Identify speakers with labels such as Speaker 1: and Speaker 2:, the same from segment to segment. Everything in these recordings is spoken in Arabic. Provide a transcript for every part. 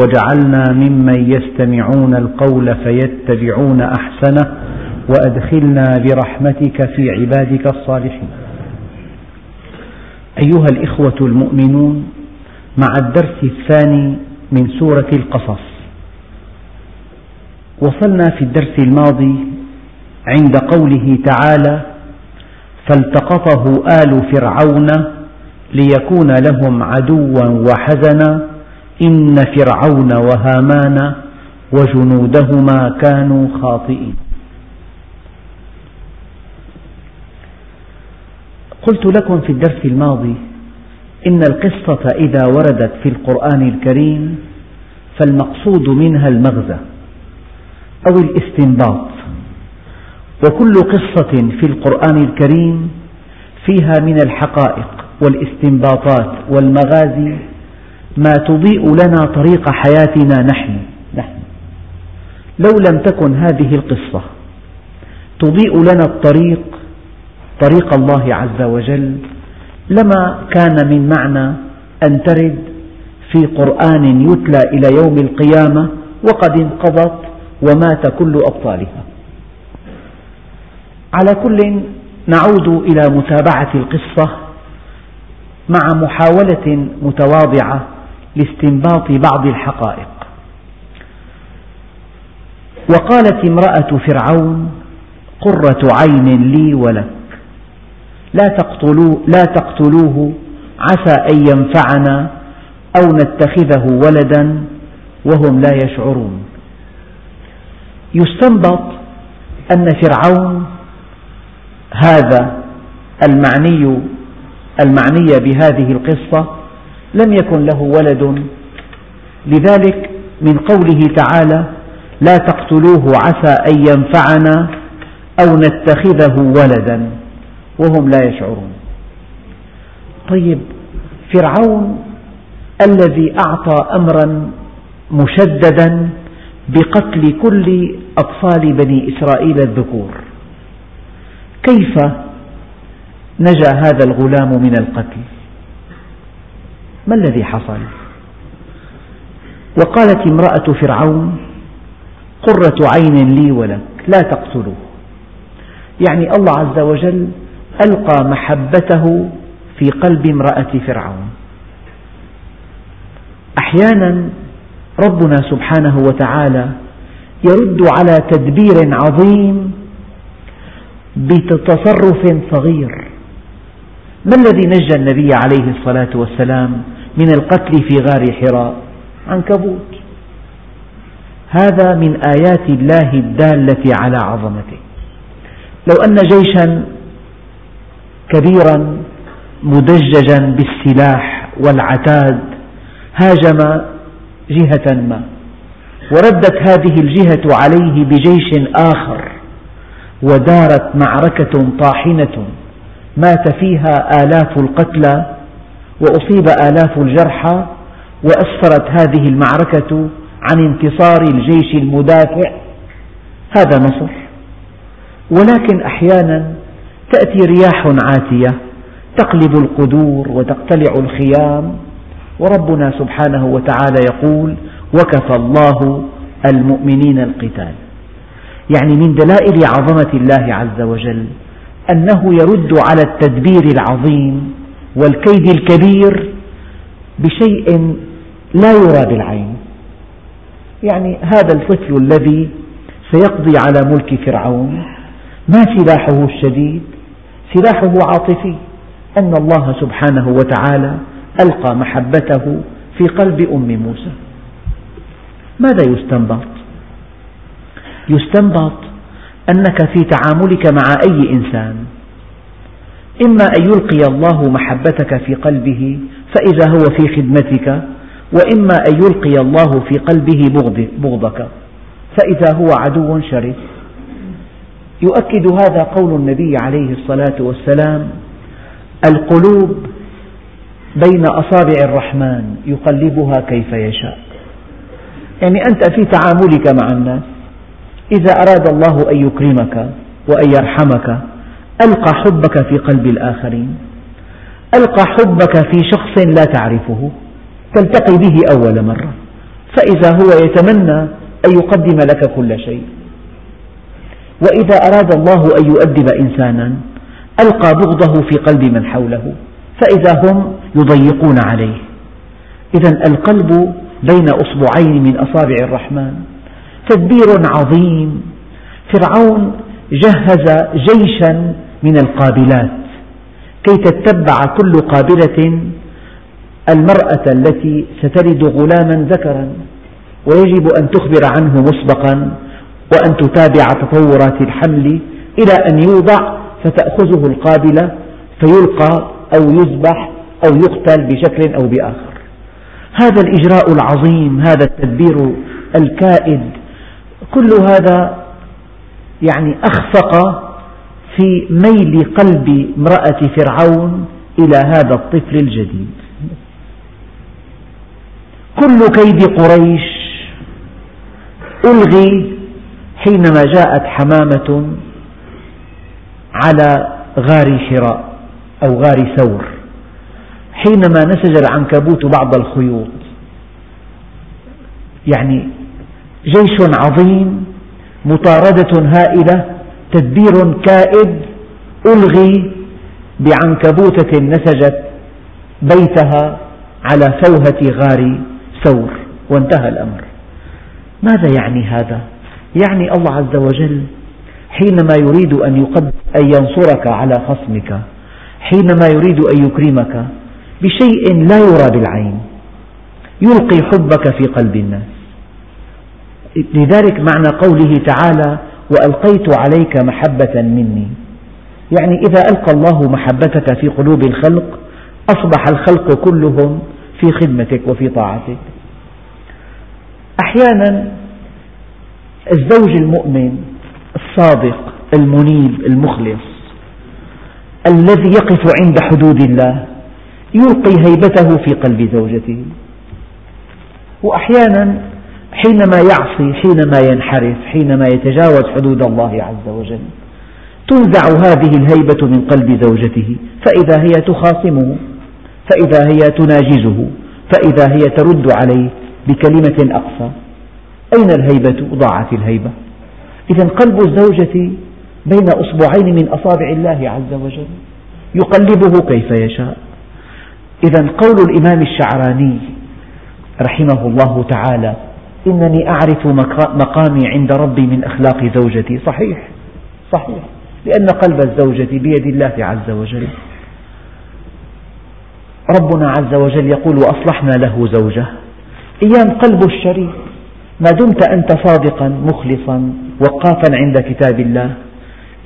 Speaker 1: واجعلنا ممن يستمعون القول فيتبعون احسنه وادخلنا برحمتك في عبادك الصالحين. ايها الاخوه المؤمنون مع الدرس الثاني من سوره القصص. وصلنا في الدرس الماضي عند قوله تعالى: فالتقطه آل فرعون ليكون لهم عدوا وحزنا إن فرعون وهامان وجنودهما كانوا خاطئين قلت لكم في الدرس الماضي إن القصة إذا وردت في القرآن الكريم فالمقصود منها المغزى أو الاستنباط، وكل قصة في القرآن الكريم فيها من الحقائق والاستنباطات والمغازي ما تضيء لنا طريق حياتنا نحن, نحن لو لم تكن هذه القصة تضيء لنا الطريق طريق الله عز وجل لما كان من معنى أن ترد في قرآن يتلى إلى يوم القيامة وقد انقضت ومات كل أبطالها. على كل نعود إلى متابعة القصة مع محاولة متواضعة لاستنباط بعض الحقائق وقالت امرأة فرعون قرة عين لي ولك لا, تقتلوه, لا تقتلوه عسى أن ينفعنا أو نتخذه ولدا وهم لا يشعرون يستنبط أن فرعون هذا المعني المعنية بهذه القصة لم يكن له ولد لذلك من قوله تعالى لا تقتلوه عسى أن ينفعنا أو نتخذه ولدا وهم لا يشعرون طيب فرعون الذي أعطى أمرا مشددا بقتل كل أطفال بني إسرائيل الذكور كيف نجا هذا الغلام من القتل ما الذي حصل وقالت امرأة فرعون قرة عين لي ولك لا تقتلوه يعني الله عز وجل ألقى محبته في قلب امرأة فرعون أحيانا ربنا سبحانه وتعالى يرد على تدبير عظيم بتصرف صغير ما الذي نجى النبي عليه الصلاة والسلام من القتل في غار حراء عنكبوت هذا من آيات الله الدالة على عظمته لو أن جيشا كبيرا مدججا بالسلاح والعتاد هاجم جهة ما وردت هذه الجهة عليه بجيش آخر ودارت معركة طاحنة مات فيها آلاف القتلى وأصيب آلاف الجرحى وأسفرت هذه المعركة عن انتصار الجيش المدافع هذا مصر ولكن أحيانا تأتي رياح عاتية تقلب القدور وتقتلع الخيام وربنا سبحانه وتعالى يقول وكفى الله المؤمنين القتال يعني من دلائل عظمة الله عز وجل أنه يرد على التدبير العظيم والكيد الكبير بشيء لا يرى بالعين يعني هذا الطفل الذي سيقضي على ملك فرعون ما سلاحه الشديد سلاحه عاطفي أن الله سبحانه وتعالى ألقى محبته في قلب أم موسى ماذا يستنبط؟ يستنبط أنك في تعاملك مع أي إنسان إما أن يلقي الله محبتك في قلبه فإذا هو في خدمتك وإما أن يلقي الله في قلبه بغضك فإذا هو عدو شرس يؤكد هذا قول النبي عليه الصلاة والسلام القلوب بين أصابع الرحمن يقلبها كيف يشاء يعني أنت في تعاملك مع الناس إذا أراد الله أن يكرمك وأن يرحمك ألقى حبك في قلب الآخرين ألقى حبك في شخص لا تعرفه تلتقي به أول مرة فإذا هو يتمنى أن يقدم لك كل شيء وإذا أراد الله أن يؤدب إنسانا ألقى بغضه في قلب من حوله فإذا هم يضيقون عليه إذا القلب بين أصبعين من أصابع الرحمن تدبير عظيم فرعون جهز جيشا من القابلات كي تتبع كل قابلة المرأة التي ستلد غلاما ذكرا ويجب أن تخبر عنه مسبقا وأن تتابع تطورات الحمل إلى أن يوضع فتأخذه القابلة فيلقى أو يذبح أو يقتل بشكل أو بآخر هذا الإجراء العظيم هذا التدبير الكائد كل هذا يعني أخفق في ميل قلب امرأة فرعون إلى هذا الطفل الجديد كل كيد قريش ألغي حينما جاءت حمامة على غار حراء أو غار ثور حينما نسج العنكبوت بعض الخيوط يعني جيش عظيم مطاردة هائلة تدبير كائد ألغي بعنكبوتة نسجت بيتها على فوهة غار ثور وانتهى الأمر ماذا يعني هذا؟ يعني الله عز وجل حينما يريد أن, أن ينصرك على خصمك حينما يريد أن يكرمك بشيء لا يرى بالعين يلقي حبك في قلب الناس لذلك معنى قوله تعالى وألقيت عليك محبة مني يعني إذا ألقى الله محبتك في قلوب الخلق أصبح الخلق كلهم في خدمتك وفي طاعتك أحيانا الزوج المؤمن الصادق المنيب المخلص الذي يقف عند حدود الله يلقي هيبته في قلب زوجته وأحيانا حينما يعصي حينما ينحرف حينما يتجاوز حدود الله عز وجل تنزع هذه الهيبة من قلب زوجته فإذا هي تخاصمه فإذا هي تناجزه فإذا هي ترد عليه بكلمة أقصى أين الهيبة؟ ضاعت الهيبة إذا قلب الزوجة بين أصبعين من أصابع الله عز وجل يقلبه كيف يشاء إذا قول الإمام الشعراني رحمه الله تعالى إنني أعرف مقامي عند ربي من أخلاق زوجتي صحيح صحيح لأن قلب الزوجة بيد الله عز وجل ربنا عز وجل يقول وأصلحنا له زوجة أيام قلب الشريف ما دمت أنت صادقا مخلصا وقافا عند كتاب الله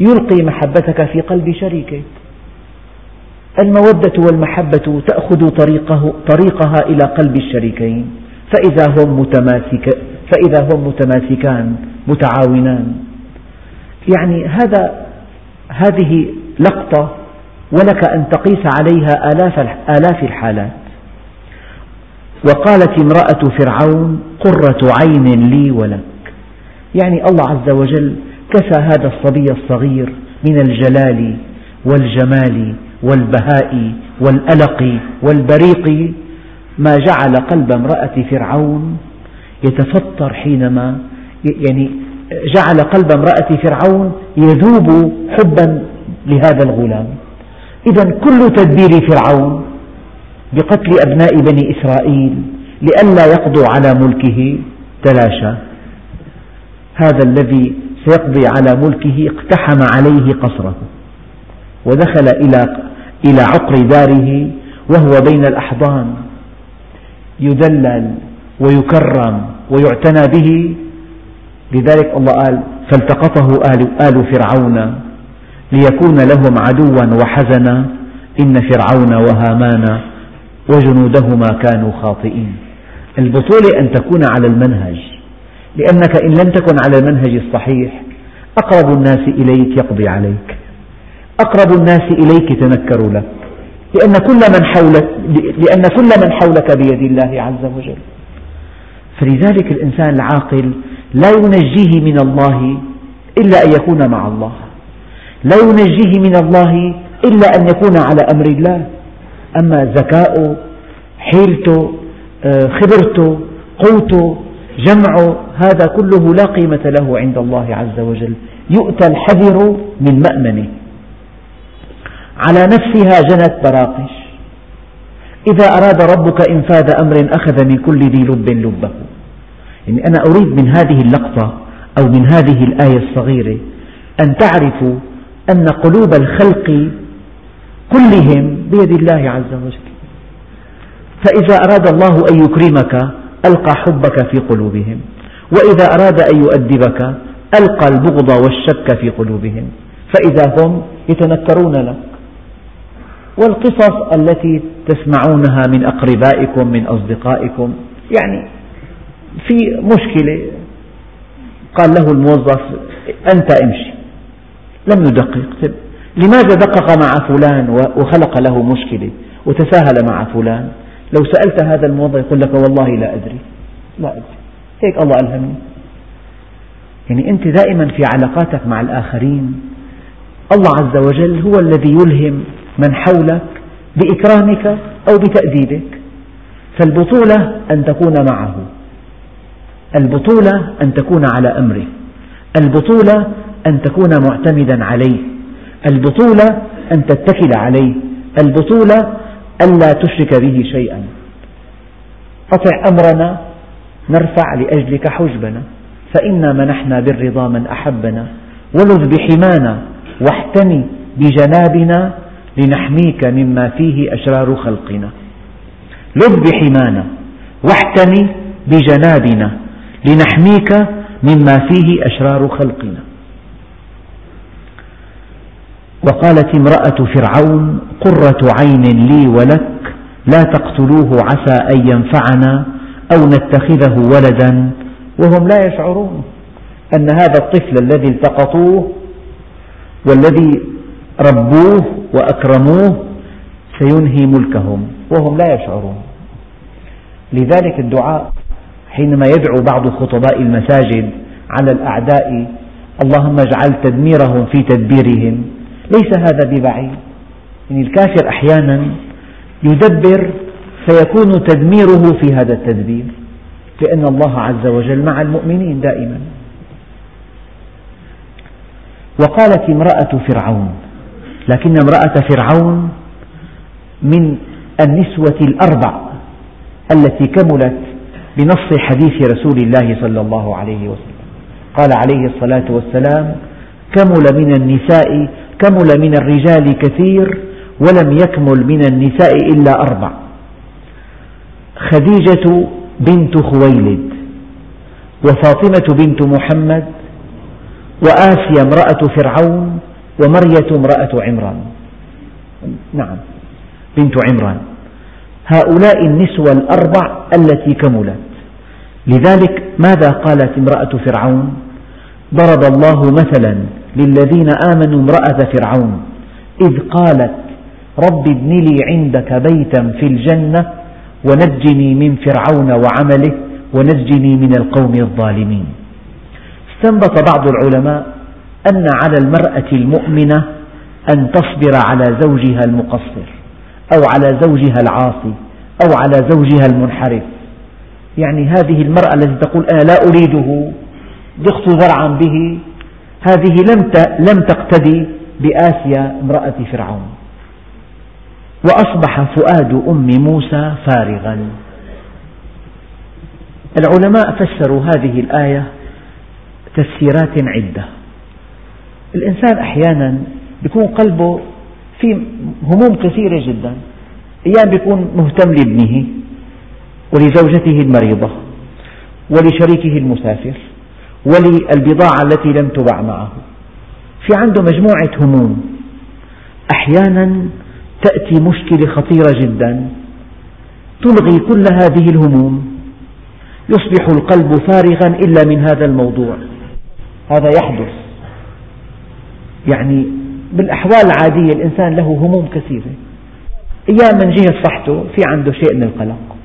Speaker 1: يلقي محبتك في قلب شريكك المودة والمحبة تأخذ طريقه طريقها إلى قلب الشريكين فإذا هم متماسك فإذا هم متماسكان متعاونان يعني هذا هذه لقطة ولك أن تقيس عليها آلاف آلاف الحالات وقالت امرأة فرعون قرة عين لي ولك يعني الله عز وجل كسى هذا الصبي الصغير من الجلال والجمال والبهاء والألق والبريق ما جعل قلب امرأة فرعون يتفطر حينما يعني جعل قلب امرأة فرعون يذوب حبا لهذا الغلام إذا كل تدبير فرعون بقتل أبناء بني إسرائيل لئلا يقضوا على ملكه تلاشى هذا الذي سيقضي على ملكه اقتحم عليه قصره ودخل إلى عقر داره وهو بين الأحضان يدلل ويكرم ويعتنى به لذلك الله قال فالتقطه آل, آل فرعون ليكون لهم عدوا وحزنا إن فرعون وهامان وجنودهما كانوا خاطئين البطولة أن تكون على المنهج لأنك إن لم تكن على المنهج الصحيح أقرب الناس إليك يقضي عليك أقرب الناس إليك تنكر لك لأن كل من حولك لأن كل من حولك بيد الله عز وجل، فلذلك الإنسان العاقل لا ينجيه من الله إلا أن يكون مع الله، لا ينجيه من الله إلا أن يكون على أمر الله، أما ذكاؤه، حيلته، آه، خبرته، قوته، جمعه، هذا كله لا قيمة له عند الله عز وجل، يؤتى الحذر من مأمنه. على نفسها جنت براقش إذا أراد ربك إنفاذ أمر أخذ من كل ذي لب لبه يعني أنا أريد من هذه اللقطة أو من هذه الآية الصغيرة أن تعرفوا أن قلوب الخلق كلهم بيد الله عز وجل فإذا أراد الله أن يكرمك ألقى حبك في قلوبهم وإذا أراد أن يؤدبك ألقى البغض والشك في قلوبهم فإذا هم يتنكرون لك والقصص التي تسمعونها من أقربائكم من أصدقائكم يعني في مشكلة قال له الموظف أنت امشي لم يدقق طيب، لماذا دقق مع فلان وخلق له مشكلة وتساهل مع فلان لو سألت هذا الموظف يقول لك والله لا أدري لا أدري هيك الله ألهمني يعني أنت دائما في علاقاتك مع الآخرين الله عز وجل هو الذي يلهم من حولك بإكرامك أو بتأديبك فالبطولة أن تكون معه البطولة أن تكون على أمره البطولة أن تكون معتمدا عليه البطولة أن تتكل عليه البطولة ألا تشرك به شيئا أطع أمرنا نرفع لأجلك حجبنا فإنا منحنا بالرضا من أحبنا ولذ بحمانا واحتمي بجنابنا لنحميك مما فيه أشرار خلقنا لب بحمانا واحتمي بجنابنا لنحميك مما فيه أشرار خلقنا وقالت امرأة فرعون قرة عين لي ولك لا تقتلوه عسى أن ينفعنا أو نتخذه ولدا وهم لا يشعرون أن هذا الطفل الذي التقطوه والذي ربوه وأكرموه سينهي ملكهم وهم لا يشعرون لذلك الدعاء حينما يدعو بعض خطباء المساجد على الأعداء اللهم اجعل تدميرهم في تدبيرهم ليس هذا ببعيد يعني الكافر أحيانا يدبر فيكون تدميره في هذا التدبير لأن الله عز وجل مع المؤمنين دائما وقالت امرأة فرعون لكن امرأة فرعون من النسوة الأربع التي كملت بنص حديث رسول الله صلى الله عليه وسلم قال عليه الصلاة والسلام كمل من النساء كمل من الرجال كثير ولم يكمل من النساء إلا أربع خديجة بنت خويلد وفاطمة بنت محمد وآسيا امرأة فرعون ومرية امرأة عمران نعم بنت عمران هؤلاء النسوة الأربع التي كملت لذلك ماذا قالت امرأة فرعون ضرب الله مثلا للذين آمنوا امرأة فرعون إذ قالت رب ابن لي عندك بيتا في الجنة ونجني من فرعون وعمله ونجني من القوم الظالمين استنبط بعض العلماء أن على المرأة المؤمنة أن تصبر على زوجها المقصر أو على زوجها العاصي أو على زوجها المنحرف يعني هذه المرأة التي تقول أنا لا أريده ضغط ذرعا به هذه لم لم تقتدي بآسيا امرأة فرعون وأصبح فؤاد أم موسى فارغا العلماء فسروا هذه الآية تفسيرات عدة الإنسان أحيانا يكون قلبه في هموم كثيرة جدا أيام يكون مهتم لابنه ولزوجته المريضة ولشريكه المسافر وللبضاعة التي لم تباع معه في عنده مجموعة هموم أحيانا تأتي مشكلة خطيرة جدا تلغي كل هذه الهموم يصبح القلب فارغا إلا من هذا الموضوع هذا يحدث يعني بالأحوال العادية الإنسان له هموم كثيرة أيام من جهة صحته في عنده شيء من القلق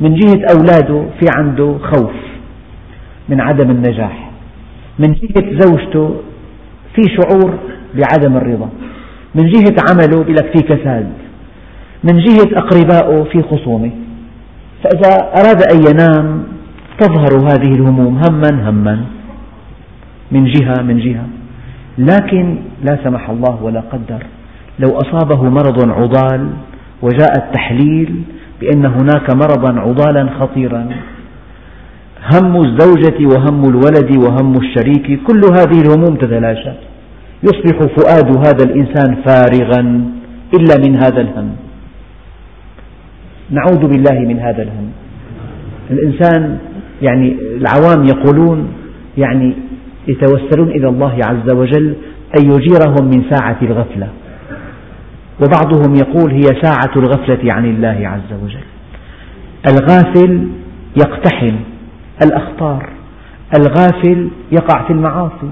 Speaker 1: من جهة أولاده في عنده خوف من عدم النجاح من جهة زوجته في شعور بعدم الرضا من جهة عمله لك في كساد من جهة أقربائه في خصومة فإذا أراد أن ينام تظهر هذه الهموم هما هما من جهة من جهة لكن لا سمح الله ولا قدر لو أصابه مرض عضال وجاء التحليل بأن هناك مرضا عضالا خطيرا هم الزوجة وهم الولد وهم الشريك كل هذه الهموم تتلاشى يصبح فؤاد هذا الإنسان فارغا إلا من هذا الهم نعوذ بالله من هذا الهم الإنسان يعني العوام يقولون يعني يتوسلون إلى الله عز وجل أن يجيرهم من ساعة الغفلة وبعضهم يقول هي ساعة الغفلة عن الله عز وجل الغافل يقتحم الأخطار الغافل يقع في المعاصي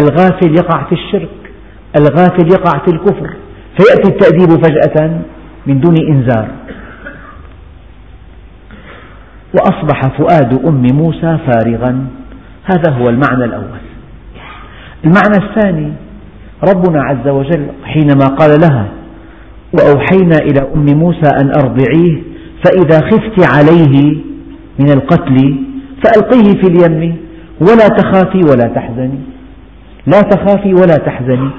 Speaker 1: الغافل يقع في الشرك الغافل يقع في الكفر فيأتي التأديب فجأة من دون إنذار وأصبح فؤاد أم موسى فارغا هذا هو المعنى الأول المعنى الثاني ربنا عز وجل حينما قال لها وأوحينا إلى أم موسى أن أرضعيه فإذا خفت عليه من القتل فألقيه في اليم ولا تخافي ولا تحزني لا تخافي ولا تحزني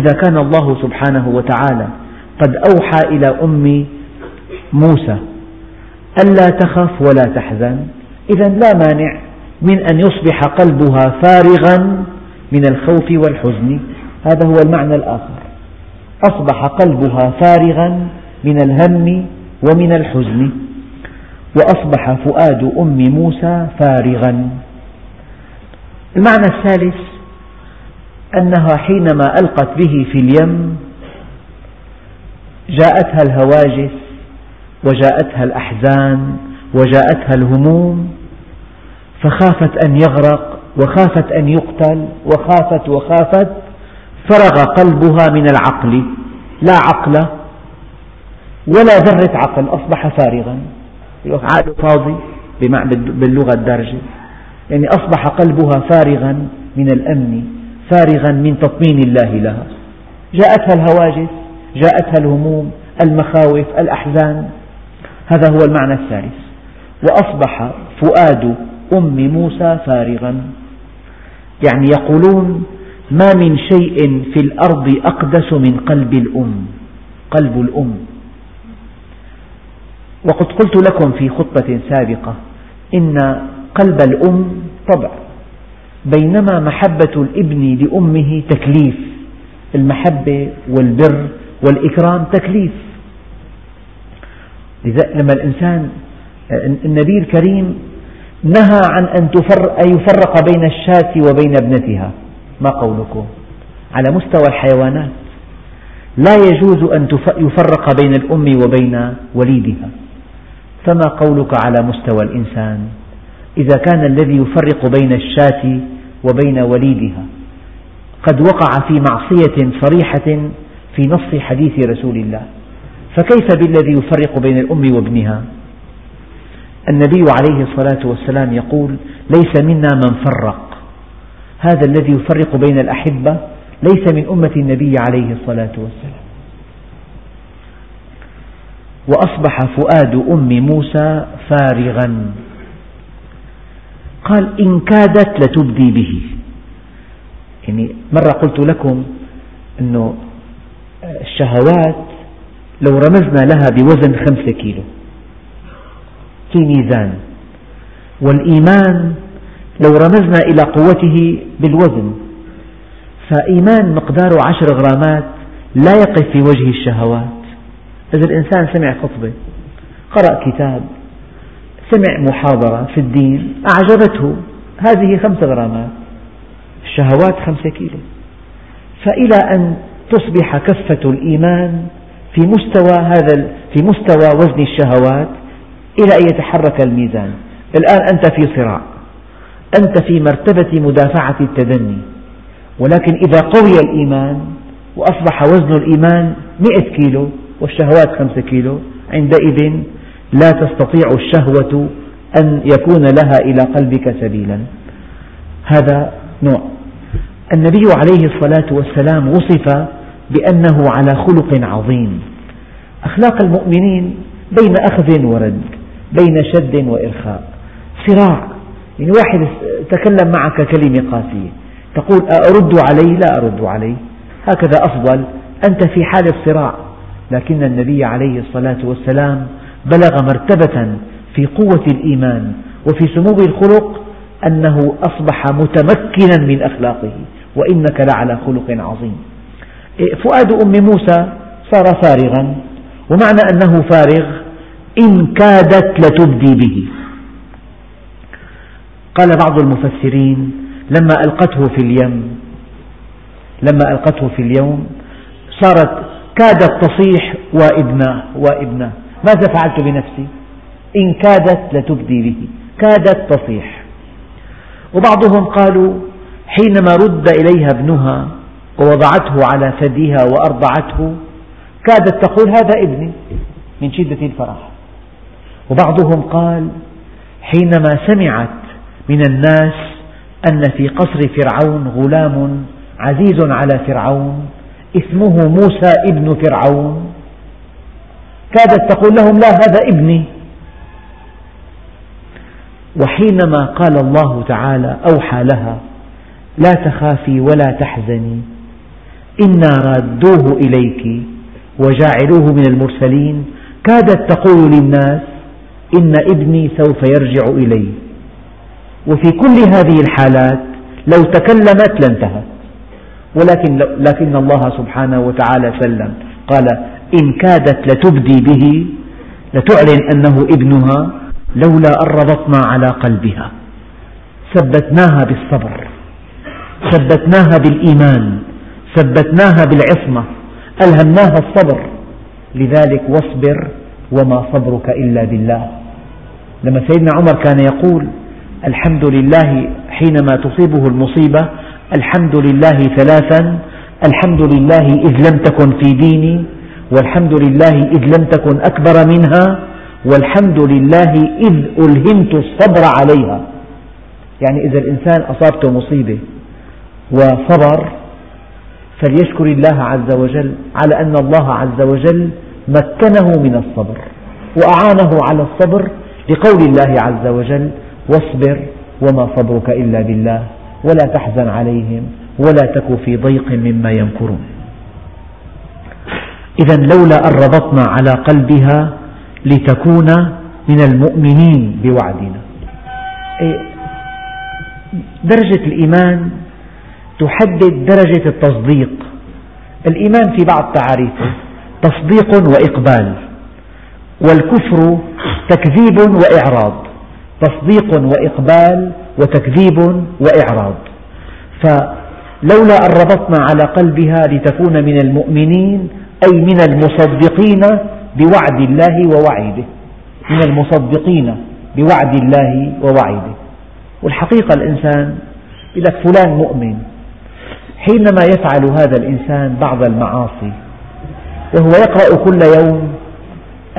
Speaker 1: إذا كان الله سبحانه وتعالى قد أوحى إلى أم موسى ألا تخف ولا تحزن إذا لا مانع من أن يصبح قلبها فارغا من الخوف والحزن هذا هو المعنى الآخر أصبح قلبها فارغا من الهم ومن الحزن وأصبح فؤاد أم موسى فارغا المعنى الثالث أنها حينما ألقت به في اليم جاءتها الهواجس وجاءتها الأحزان وجاءتها الهموم فخافت أن يغرق وخافت أن يقتل وخافت وخافت فرغ قلبها من العقل لا عقل ولا ذرة عقل أصبح فارغا عقل فاضي باللغة الدارجة يعني أصبح قلبها فارغا من الأمن فارغا من تطمين الله لها جاءتها الهواجس جاءتها الهموم المخاوف الأحزان هذا هو المعنى الثالث وأصبح فؤاد أم موسى فارغا يعني يقولون ما من شيء في الأرض أقدس من قلب الأم قلب الأم وقد قلت لكم في خطبة سابقة إن قلب الأم طبع بينما محبة الابن لأمه تكليف المحبة والبر والإكرام تكليف لما الإنسان النبي الكريم نهى عن أن يفرق بين الشاة وبين ابنتها ما قولكم على مستوى الحيوانات لا يجوز أن يفرق بين الأم وبين وليدها فما قولك على مستوى الإنسان إذا كان الذي يفرق بين الشاة وبين وليدها قد وقع في معصية صريحة في نص حديث رسول الله فكيف بالذي يفرق بين الأم وابنها النبي عليه الصلاة والسلام يقول ليس منا من فرق هذا الذي يفرق بين الأحبة ليس من أمة النبي عليه الصلاة والسلام وأصبح فؤاد أم موسى فارغا قال إن كادت لتبدي به يعني مرة قلت لكم أن الشهوات لو رمزنا لها بوزن خمسة كيلو في ميزان والإيمان لو رمزنا إلى قوته بالوزن فإيمان مقداره عشر غرامات لا يقف في وجه الشهوات إذا الإنسان سمع خطبة قرأ كتاب سمع محاضرة في الدين أعجبته هذه خمس غرامات الشهوات خمسة كيلو فإلى أن تصبح كفة الإيمان في مستوى هذا في مستوى وزن الشهوات إلى أن يتحرك الميزان الآن أنت في صراع أنت في مرتبة مدافعة التدني ولكن إذا قوي الإيمان وأصبح وزن الإيمان مئة كيلو والشهوات خمسة كيلو عندئذ لا تستطيع الشهوة أن يكون لها إلى قلبك سبيلا هذا نوع النبي عليه الصلاة والسلام وصف بأنه على خلق عظيم أخلاق المؤمنين بين أخذ ورد بين شد وإرخاء صراع يعني واحد تكلم معك كلمة قاسية تقول أرد عليه لا أرد عليه هكذا أفضل أنت في حالة صراع لكن النبي عليه الصلاة والسلام بلغ مرتبة في قوة الإيمان وفي سمو الخلق أنه أصبح متمكنا من أخلاقه وإنك لعلى خلق عظيم إيه، فؤاد أم موسى صار فارغا ومعنى أنه فارغ إن كادت لتبدي به قال بعض المفسرين لما ألقته في اليم لما ألقته في اليوم صارت كادت تصيح وابناه وابناه ماذا فعلت بنفسي إن كادت لتبدي به كادت تصيح وبعضهم قالوا حينما رد إليها ابنها ووضعته على ثديها وأرضعته كادت تقول هذا ابني من شدة الفرح وبعضهم قال حينما سمعت من الناس أن في قصر فرعون غلام عزيز على فرعون اسمه موسى ابن فرعون كادت تقول لهم لا هذا ابني وحينما قال الله تعالى أوحى لها لا تخافي ولا تحزني إنا رادوه إليك وجاعلوه من المرسلين كادت تقول للناس إن ابني سوف يرجع إلي وفي كل هذه الحالات لو تكلمت لانتهت ولكن لكن الله سبحانه وتعالى سلم قال إن كادت لتبدي به لتعلن أنه ابنها لولا أن ربطنا على قلبها ثبتناها بالصبر ثبتناها بالإيمان ثبتناها بالعصمة ألهمناها الصبر لذلك واصبر وما صبرك إلا بالله لما سيدنا عمر كان يقول الحمد لله حينما تصيبه المصيبة الحمد لله ثلاثا الحمد لله إذ لم تكن في ديني والحمد لله إذ لم تكن أكبر منها والحمد لله إذ ألهمت الصبر عليها يعني إذا الإنسان أصابته مصيبة وصبر فليشكر الله عز وجل على أن الله عز وجل مكنه من الصبر وأعانه على الصبر لقول الله عز وجل واصبر وما صبرك إلا بالله ولا تحزن عليهم ولا تك في ضيق مما يمكرون إذا لولا أن ربطنا على قلبها لتكون من المؤمنين بوعدنا إيه، درجة الإيمان تحدد درجة التصديق الإيمان في بعض تعريفه تصديق وإقبال والكفر تكذيب وإعراض تصديق وإقبال وتكذيب وإعراض فلولا أن ربطنا على قلبها لتكون من المؤمنين أي من المصدقين بوعد الله ووعيده من المصدقين بوعد الله ووعيده والحقيقة الإنسان يقول لك فلان مؤمن حينما يفعل هذا الإنسان بعض المعاصي وهو يقرأ كل يوم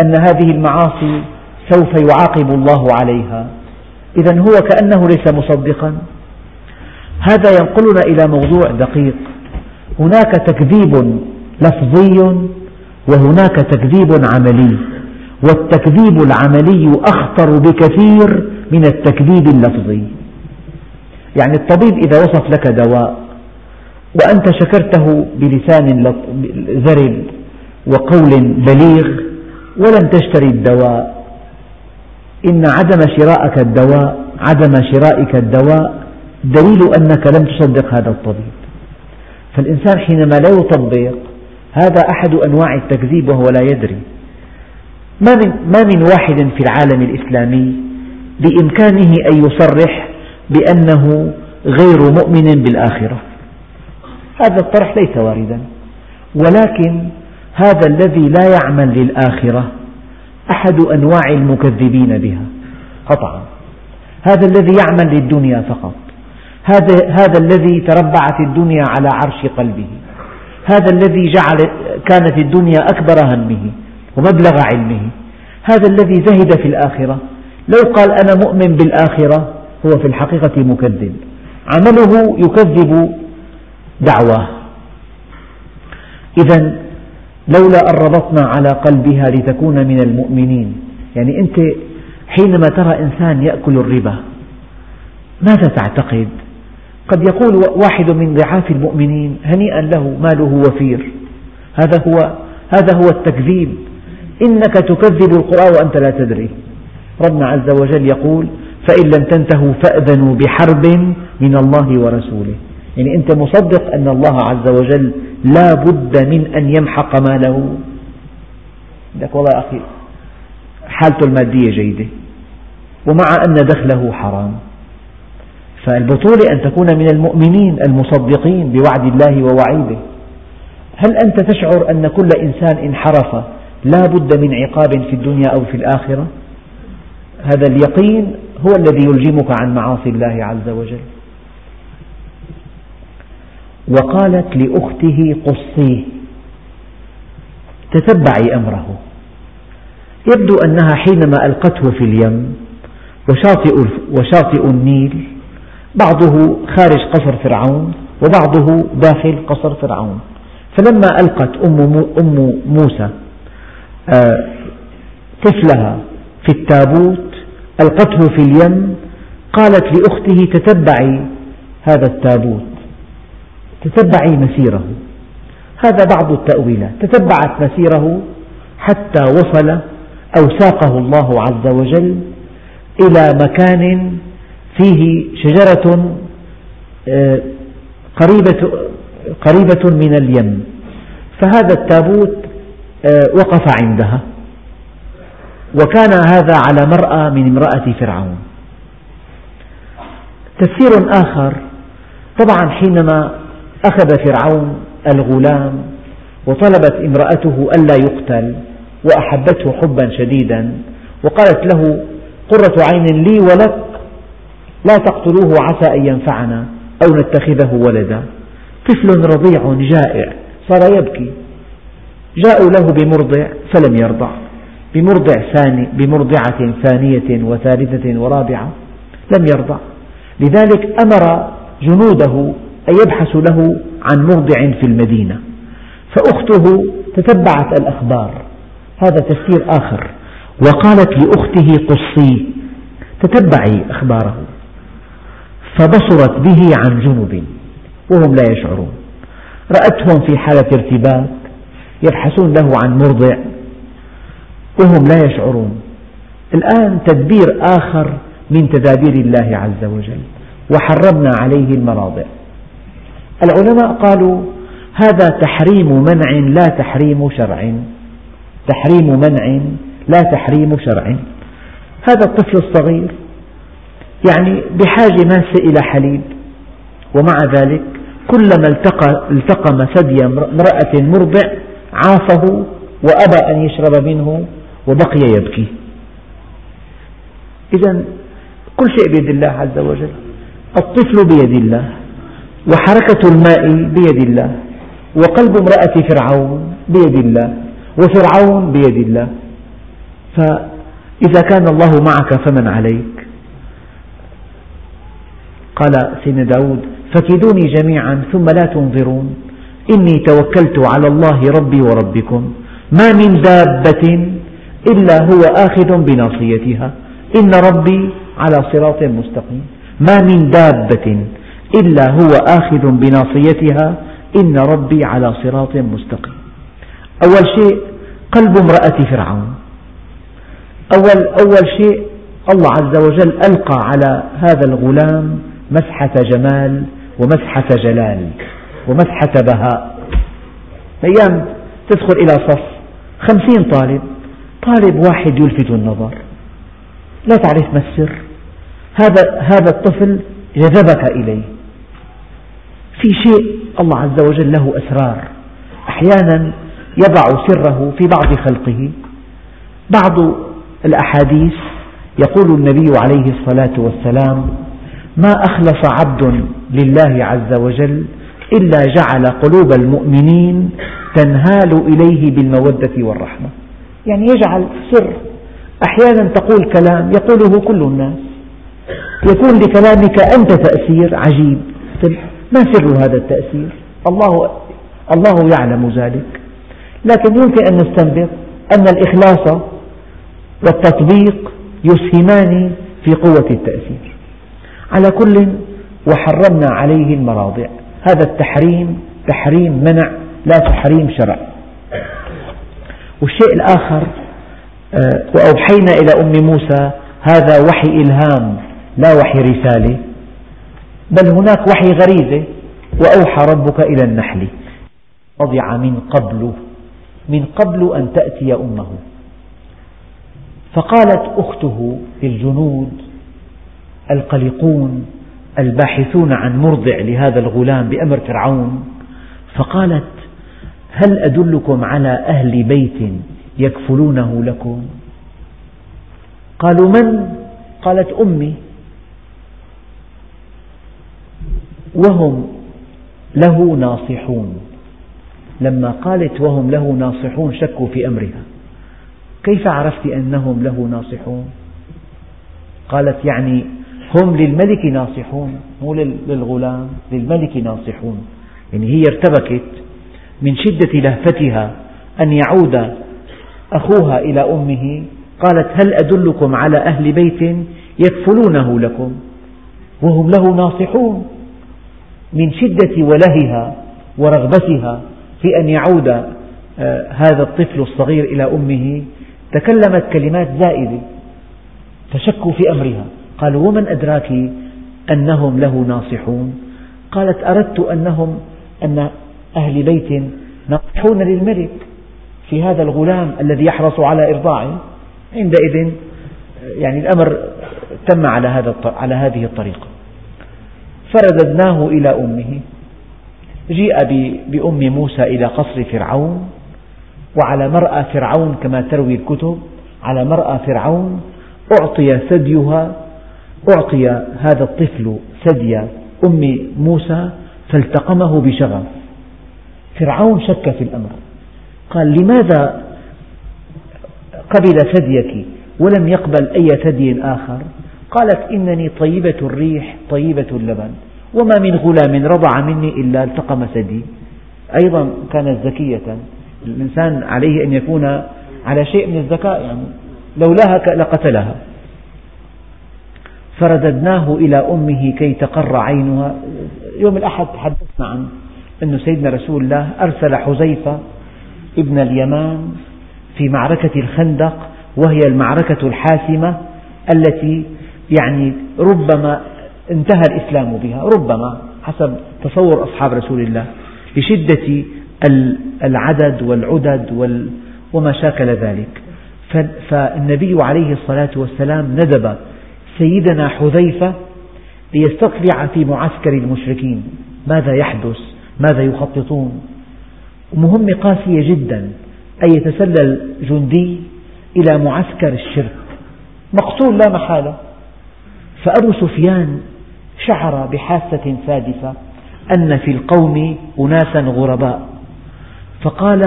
Speaker 1: أن هذه المعاصي سوف يعاقب الله عليها إذا هو كأنه ليس مصدقا هذا ينقلنا إلى موضوع دقيق هناك تكذيب لفظي وهناك تكذيب عملي والتكذيب العملي أخطر بكثير من التكذيب اللفظي يعني الطبيب إذا وصف لك دواء وأنت شكرته بلسان ذرب وقول بليغ ولن تشتري الدواء إن عدم شرائك الدواء عدم شرائك الدواء دليل أنك لم تصدق هذا الطبيب فالإنسان حينما لا يطبق هذا أحد أنواع التكذيب وهو لا يدري ما من, ما من واحد في العالم الإسلامي بإمكانه أن يصرح بأنه غير مؤمن بالآخرة هذا الطرح ليس واردا ولكن هذا الذي لا يعمل للآخرة أحد أنواع المكذبين بها قطعا هذا الذي يعمل للدنيا فقط هذا, هذا الذي تربعت الدنيا على عرش قلبه هذا الذي جعل كانت الدنيا أكبر همه ومبلغ علمه هذا الذي زهد في الآخرة لو قال أنا مؤمن بالآخرة هو في الحقيقة مكذب عمله يكذب دعواه إذا لولا أن ربطنا على قلبها لتكون من المؤمنين يعني أنت حينما ترى إنسان يأكل الربا ماذا تعتقد؟ قد يقول واحد من ضعاف المؤمنين هنيئا له ماله وفير هذا هو هذا هو التكذيب إنك تكذب القرآن وأنت لا تدري ربنا عز وجل يقول فإن لم تنتهوا فأذنوا بحرب من الله ورسوله يعني أنت مصدق أن الله عز وجل لا بد من أن يمحق ماله لك والله يا أخي حالته المادية جيدة ومع أن دخله حرام فالبطولة أن تكون من المؤمنين المصدقين بوعد الله ووعيده هل أنت تشعر أن كل إنسان انحرف لا بد من عقاب في الدنيا أو في الآخرة هذا اليقين هو الذي يلجمك عن معاصي الله عز وجل وقالت لأخته قصيه تتبعي أمره يبدو أنها حينما ألقته في اليم وشاطئ, وشاطئ النيل بعضه خارج قصر فرعون وبعضه داخل قصر فرعون فلما ألقت أم موسى آه، طفلها في التابوت ألقته في اليم قالت لأخته تتبعي هذا التابوت تتبعي مسيره هذا بعض التأويلات تتبعت مسيره حتى وصل أو ساقه الله عز وجل إلى مكان فيه شجرة آه، قريبة, قريبة من اليم فهذا التابوت آه، وقف عندها وكان هذا على مرأة من امرأة فرعون تفسير آخر طبعا حينما أخذ فرعون الغلام وطلبت امرأته ألا يقتل وأحبته حبا شديدا وقالت له قرة عين لي ولك لا تقتلوه عسى أن ينفعنا أو نتخذه ولدا طفل رضيع جائع صار يبكي جاءوا له بمرضع فلم يرضع بمرضع ثاني بمرضعة ثانية وثالثة ورابعة لم يرضع لذلك أمر جنوده أن يبحث له عن مرضع في المدينة فأخته تتبعت الأخبار هذا تفسير آخر وقالت لأخته قصي تتبعي أخباره فبصرت به عن جنب وهم لا يشعرون رأتهم في حالة ارتباك يبحثون له عن مرضع وهم لا يشعرون الآن تدبير آخر من تدابير الله عز وجل وحرمنا عليه المراضع العلماء قالوا هذا تحريم منع لا تحريم شرع تحريم منع لا تحريم شرع هذا الطفل الصغير يعني بحاجة ماسة إلى حليب ومع ذلك كلما التقى التقم ثدي امرأة مرضع عافه وأبى أن يشرب منه وبقي يبكي إذا كل شيء بيد الله عز وجل الطفل بيد الله وحركة الماء بيد الله وقلب امرأة فرعون بيد الله وفرعون بيد الله فإذا كان الله معك فمن عليك قال سيدنا داود فكيدوني جميعا ثم لا تنظرون إني توكلت على الله ربي وربكم ما من دابة إلا هو آخذ بناصيتها إن ربي على صراط مستقيم ما من دابة إلا هو آخذ بناصيتها إن ربي على صراط مستقيم أول شيء قلب امرأة فرعون أول, أول شيء الله عز وجل ألقى على هذا الغلام مسحة جمال ومسحة جلال ومسحة بهاء أيام تدخل إلى صف خمسين طالب طالب واحد يلفت النظر لا تعرف ما السر هذا, هذا الطفل جذبك إليه في شيء الله عز وجل له أسرار أحيانا يضع سره في بعض خلقه بعض الأحاديث يقول النبي عليه الصلاة والسلام ما أخلص عبد لله عز وجل إلا جعل قلوب المؤمنين تنهال إليه بالمودة والرحمة يعني يجعل سر أحيانا تقول كلام يقوله كل الناس يكون لكلامك أنت تأثير عجيب ما سر هذا التأثير؟ الله الله يعلم ذلك، لكن يمكن أن نستنبط أن الإخلاص والتطبيق يسهمان في قوة التأثير، على كل وحرمنا عليه المراضع، هذا التحريم تحريم منع لا تحريم شرع، والشيء الآخر آه، وأوحينا إلى أم موسى هذا وحي إلهام لا وحي رسالة بل هناك وحي غريزة وأوحى ربك إلى النحل وضع من قبل من قبل أن تأتي أمه فقالت أخته للجنود القلقون الباحثون عن مرضع لهذا الغلام بأمر فرعون فقالت هل أدلكم على أهل بيت يكفلونه لكم قالوا من قالت أمي وهم له ناصحون لما قالت وهم له ناصحون شكوا في أمرها كيف عرفت أنهم له ناصحون قالت يعني هم للملك ناصحون مو للغلام للملك ناصحون يعني هي ارتبكت من شدة لهفتها أن يعود أخوها إلى أمه قالت هل أدلكم على أهل بيت يكفلونه لكم وهم له ناصحون من شدة ولهها ورغبتها في أن يعود آه، هذا الطفل الصغير إلى أمه تكلمت كلمات زائدة فشكوا في أمرها قالوا ومن أدراك أنهم له ناصحون قالت أردت أنهم أن أهل بيت ناصحون للملك في هذا الغلام الذي يحرص على إرضاعه عندئذ آه، يعني الأمر تم على هذا على هذه الطريقة فرددناه إلى أمه جيء بأم موسى إلى قصر فرعون وعلى مرأى فرعون كما تروي الكتب على مرأى فرعون أعطي ثديها أعطي هذا الطفل ثدي أم موسى فالتقمه بشغف فرعون شك في الأمر قال لماذا قبل ثديك ولم يقبل أي ثدي آخر قالت إنني طيبة الريح طيبة اللبن وما من غلام رضع مني إلا التقم ثدي أيضا كانت ذكية الإنسان عليه أن يكون على شيء من الذكاء يعني لولاها لقتلها فرددناه إلى أمه كي تقر عينها يوم الأحد تحدثنا عن أن سيدنا رسول الله أرسل حذيفة ابن اليمان في معركة الخندق وهي المعركة الحاسمة التي يعني ربما انتهى الإسلام بها ربما حسب تصور أصحاب رسول الله لشدة العدد والعدد وما شاكل ذلك فالنبي عليه الصلاة والسلام ندب سيدنا حذيفة ليستطلع في معسكر المشركين ماذا يحدث ماذا يخططون مهمة قاسية جدا أن يتسلل جندي إلى معسكر الشرك مقتول لا محالة فأبو سفيان شعر بحاسة سادسة أن في القوم أناسا غرباء فقال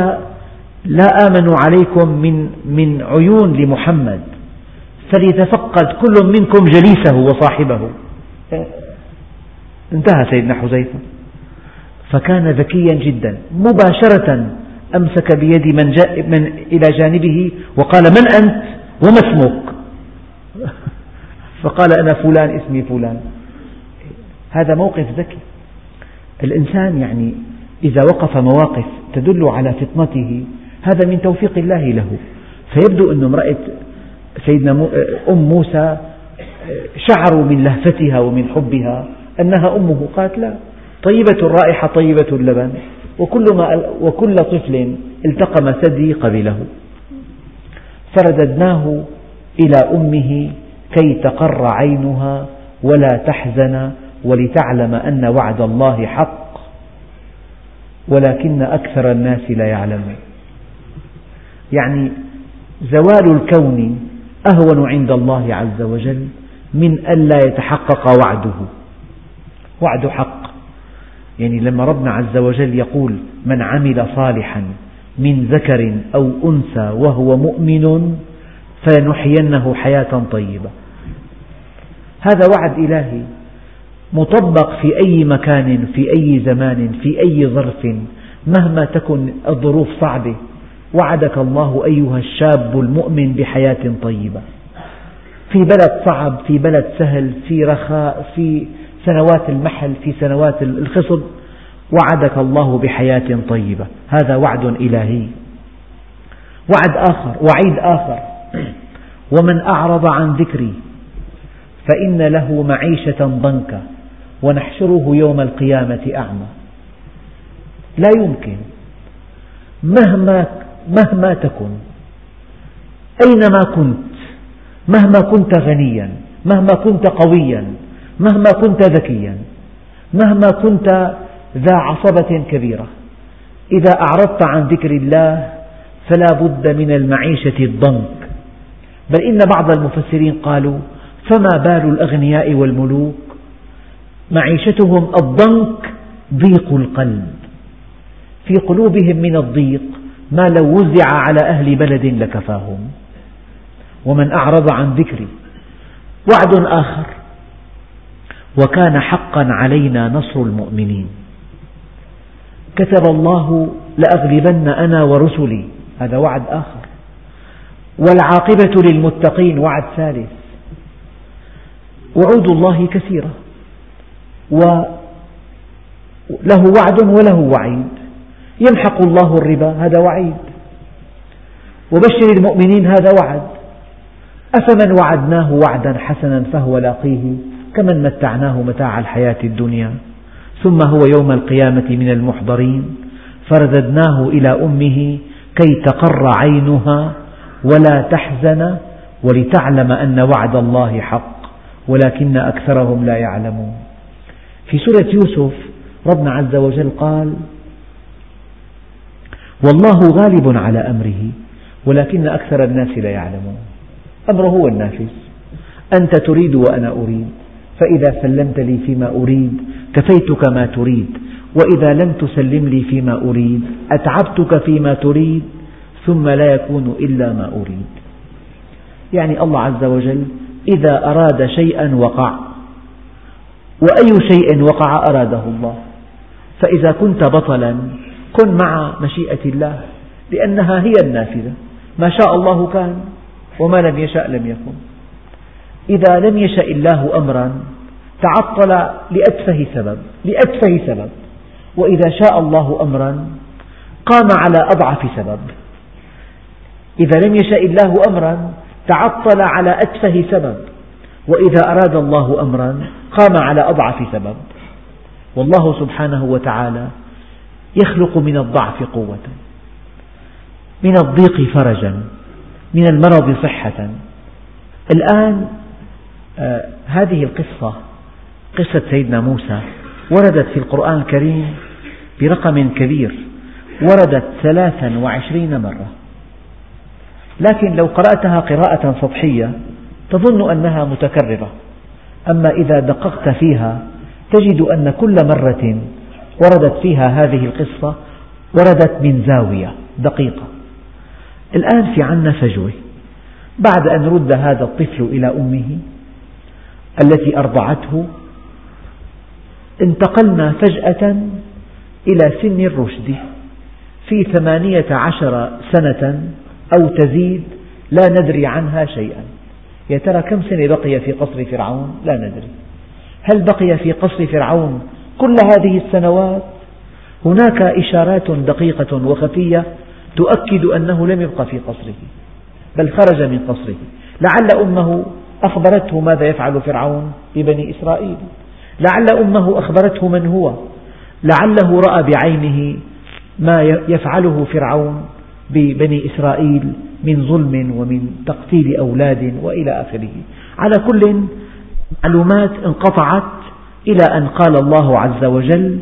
Speaker 1: لا آمن عليكم من, من عيون لمحمد فليتفقد كل منكم جليسه وصاحبه انتهى سيدنا حذيفة فكان ذكيا جدا مباشرة أمسك بيد من, من إلى جانبه وقال من أنت وما اسمك فقال أنا فلان اسمي فلان هذا موقف ذكي الإنسان يعني إذا وقف مواقف تدل على فطنته هذا من توفيق الله له فيبدو أن امرأة سيدنا أم موسى شعروا من لهفتها ومن حبها أنها أمه قالت لا طيبة الرائحة طيبة اللبن وكل, ما وكل طفل التقم ثدي قبله فرددناه إلى أمه كي تقر عينها ولا تحزن ولتعلم أن وعد الله حق ولكن أكثر الناس لا يعلمون يعني زوال الكون أهون عند الله عز وجل من ألا يتحقق وعده وعد حق يعني لما ربنا عز وجل يقول من عمل صالحا من ذكر أو أنثى وهو مؤمن فنحيينه حياة طيبة هذا وعد إلهي مطبق في أي مكان في أي زمان في أي ظرف مهما تكن الظروف صعبة وعدك الله أيها الشاب المؤمن بحياة طيبة في بلد صعب في بلد سهل في رخاء في سنوات المحل في سنوات الخصب وعدك الله بحياة طيبة هذا وعد إلهي وعد آخر وعيد آخر ومن أعرض عن ذكري فإن له معيشة ضنكا ونحشره يوم القيامة أعمى لا يمكن مهما, مهما تكن أينما كنت مهما كنت غنيا مهما كنت قويا مهما كنت ذكيا مهما كنت ذا عصبة كبيرة إذا أعرضت عن ذكر الله فلا بد من المعيشة الضنك بل إن بعض المفسرين قالوا فما بال الأغنياء والملوك معيشتهم الضنك ضيق القلب في قلوبهم من الضيق ما لو وزع على أهل بلد لكفاهم ومن أعرض عن ذكري وعد آخر وكان حقا علينا نصر المؤمنين كتب الله لأغلبن أنا ورسلي هذا وعد آخر والعاقبة للمتقين وعد ثالث وعود الله كثيرة وله وعد وله وعيد يمحق الله الربا هذا وعيد وبشر المؤمنين هذا وعد أفمن وعدناه وعدا حسنا فهو لاقيه كمن متعناه متاع الحياة الدنيا ثم هو يوم القيامة من المحضرين فرددناه إلى أمه كي تقر عينها ولا تحزن ولتعلم أن وعد الله حق ولكن أكثرهم لا يعلمون في سورة يوسف ربنا عز وجل قال والله غالب على أمره ولكن أكثر الناس لا يعلمون أمره هو النافذ أنت تريد وأنا أريد فإذا سلمت لي فيما أريد كفيتك ما تريد وإذا لم تسلم لي فيما أريد أتعبتك فيما تريد ثم لا يكون إلا ما أريد يعني الله عز وجل إذا أراد شيئا وقع وأي شيء وقع أراده الله فإذا كنت بطلا كن مع مشيئة الله لأنها هي النافذة ما شاء الله كان وما لم يشأ لم يكن إذا لم يشأ الله أمرا تعطل لأتفه سبب لأتفه سبب وإذا شاء الله أمرا قام على أضعف سبب إذا لم يشأ الله أمرا تعطل على أتفه سبب وإذا أراد الله أمرا قام على أضعف سبب والله سبحانه وتعالى يخلق من الضعف قوة من الضيق فرجا من المرض صحة الآن آه، هذه القصة قصة سيدنا موسى وردت في القرآن الكريم برقم كبير وردت ثلاثا وعشرين مرة لكن لو قرأتها قراءة سطحية تظن أنها متكررة، أما إذا دققت فيها تجد أن كل مرة وردت فيها هذه القصة وردت من زاوية دقيقة. الآن في عنا فجوة، بعد أن رد هذا الطفل إلى أمه التي أرضعته، انتقلنا فجأة إلى سن الرشد، في ثمانية عشر سنة أو تزيد لا ندري عنها شيئا يا ترى كم سنة بقي في قصر فرعون لا ندري هل بقي في قصر فرعون كل هذه السنوات هناك إشارات دقيقة وخفية تؤكد أنه لم يبق في قصره بل خرج من قصره لعل أمه أخبرته ماذا يفعل فرعون ببني إسرائيل لعل أمه أخبرته من هو لعله رأى بعينه ما يفعله فرعون ببني إسرائيل من ظلم ومن تقتيل أولاد وإلى آخره على كل معلومات انقطعت إلى أن قال الله عز وجل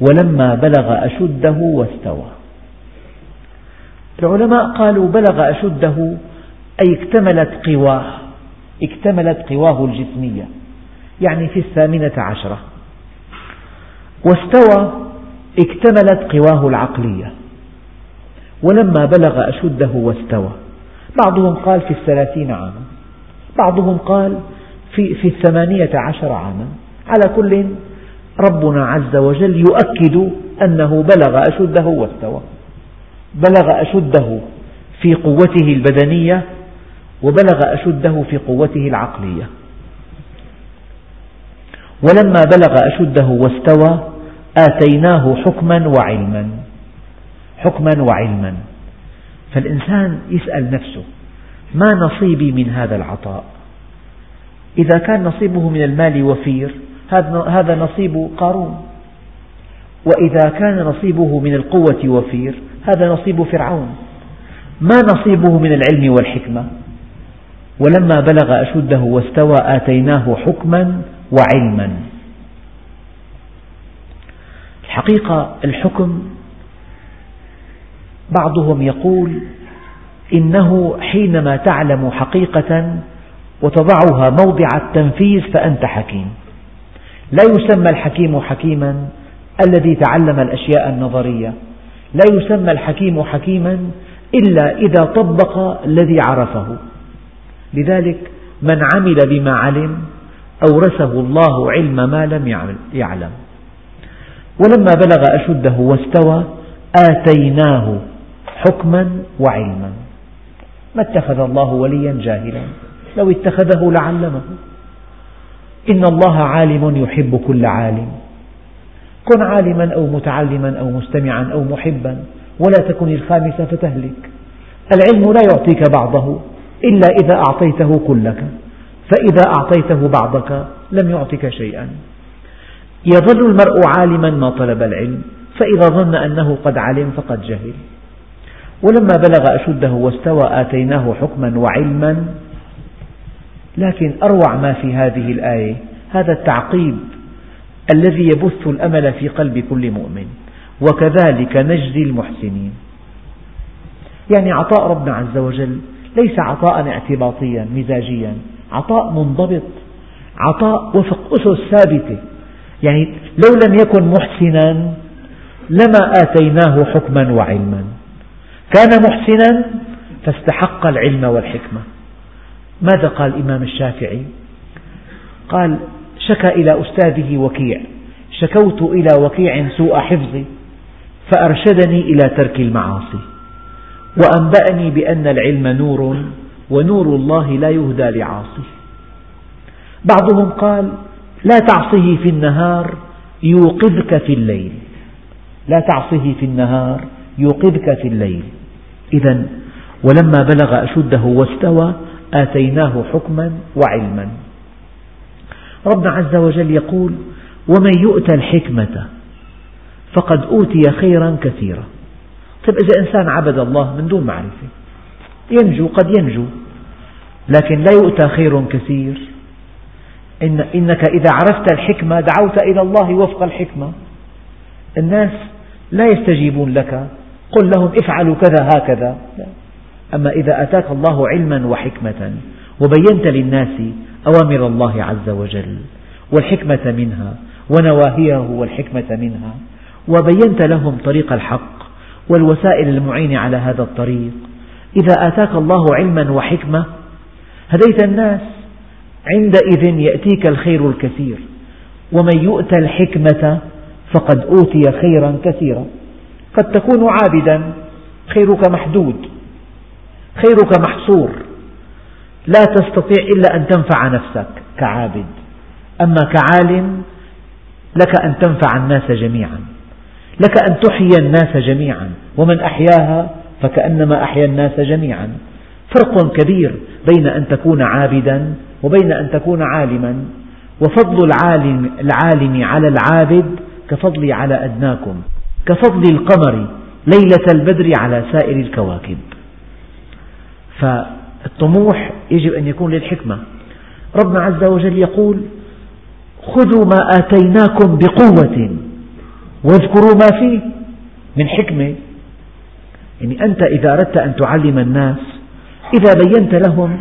Speaker 1: ولما بلغ أشده واستوى العلماء قالوا بلغ أشده أي اكتملت قواه اكتملت قواه الجسمية يعني في الثامنة عشرة واستوى اكتملت قواه العقلية ولما بلغ أشده واستوى بعضهم قال في الثلاثين عاما بعضهم قال في, في الثمانية عشر عاما على كل ربنا عز وجل يؤكد أنه بلغ أشده واستوى بلغ أشده في قوته البدنية وبلغ أشده في قوته العقلية ولما بلغ أشده واستوى آتيناه حكما وعلما حكما وعلما فالإنسان يسأل نفسه ما نصيبي من هذا العطاء إذا كان نصيبه من المال وفير هذا نصيب قارون وإذا كان نصيبه من القوة وفير هذا نصيب فرعون ما نصيبه من العلم والحكمة ولما بلغ أشده واستوى آتيناه حكما وعلما الحقيقة الحكم بعضهم يقول إنه حينما تعلم حقيقة وتضعها موضع التنفيذ فأنت حكيم لا يسمى الحكيم حكيما الذي تعلم الأشياء النظرية لا يسمى الحكيم حكيما إلا إذا طبق الذي عرفه لذلك من عمل بما علم أورثه الله علم ما لم يعلم ولما بلغ أشده واستوى آتيناه حكما وعلما ما اتخذ الله وليا جاهلا لو اتخذه لعلمه إن الله عالم يحب كل عالم كن عالما أو متعلما أو مستمعا أو محبا ولا تكن الخامسة فتهلك العلم لا يعطيك بعضه إلا إذا أعطيته كلك فإذا أعطيته بعضك لم يعطك شيئا يظل المرء عالما ما طلب العلم فإذا ظن أنه قد علم فقد جهل ولما بلغ أشده واستوى آتيناه حكما وعلما لكن أروع ما في هذه الآية هذا التعقيب الذي يبث الأمل في قلب كل مؤمن وكذلك نجزي المحسنين يعني عطاء ربنا عز وجل ليس عطاء اعتباطيا مزاجيا عطاء منضبط عطاء وفق أسس ثابتة يعني لو لم يكن محسنا لما آتيناه حكما وعلما كان محسنا فاستحق العلم والحكمة ماذا قال الإمام الشافعي قال شكى إلى أستاذه وكيع شكوت إلى وكيع سوء حفظي فأرشدني إلى ترك المعاصي وأنبأني بأن العلم نور ونور الله لا يهدى لعاصي بعضهم قال لا تعصه في النهار يوقظك في الليل لا تعصه في النهار يوقظك في الليل إذا ولما بلغ أشده واستوى آتيناه حكما وعلما ربنا عز وجل يقول ومن يؤت الحكمة فقد أوتي خيرا كثيرا طيب إذا إنسان عبد الله من دون معرفة ينجو قد ينجو لكن لا يؤتى خير كثير إن إنك إذا عرفت الحكمة دعوت إلى الله وفق الحكمة الناس لا يستجيبون لك قل لهم افعلوا كذا هكذا لا. أما إذا أتاك الله علما وحكمة وبينت للناس أوامر الله عز وجل والحكمة منها ونواهيه والحكمة منها وبينت لهم طريق الحق والوسائل المعينة على هذا الطريق إذا آتاك الله علما وحكمة هديت الناس عندئذ يأتيك الخير الكثير ومن يؤت الحكمة فقد أوتي خيرا كثيرا قد تكون عابدا خيرك محدود خيرك محصور لا تستطيع إلا أن تنفع نفسك كعابد أما كعالم لك أن تنفع الناس جميعا لك أن تحيي الناس جميعا ومن أحياها فكأنما أحيا الناس جميعا فرق كبير بين أن تكون عابدا وبين أن تكون عالما وفضل العالم, العالم على العابد كفضلي على أدناكم كفضل القمر ليلة البدر على سائر الكواكب فالطموح يجب أن يكون للحكمة ربنا عز وجل يقول خذوا ما آتيناكم بقوة واذكروا ما فيه من حكمة يعني أنت إذا أردت أن تعلم الناس إذا بينت لهم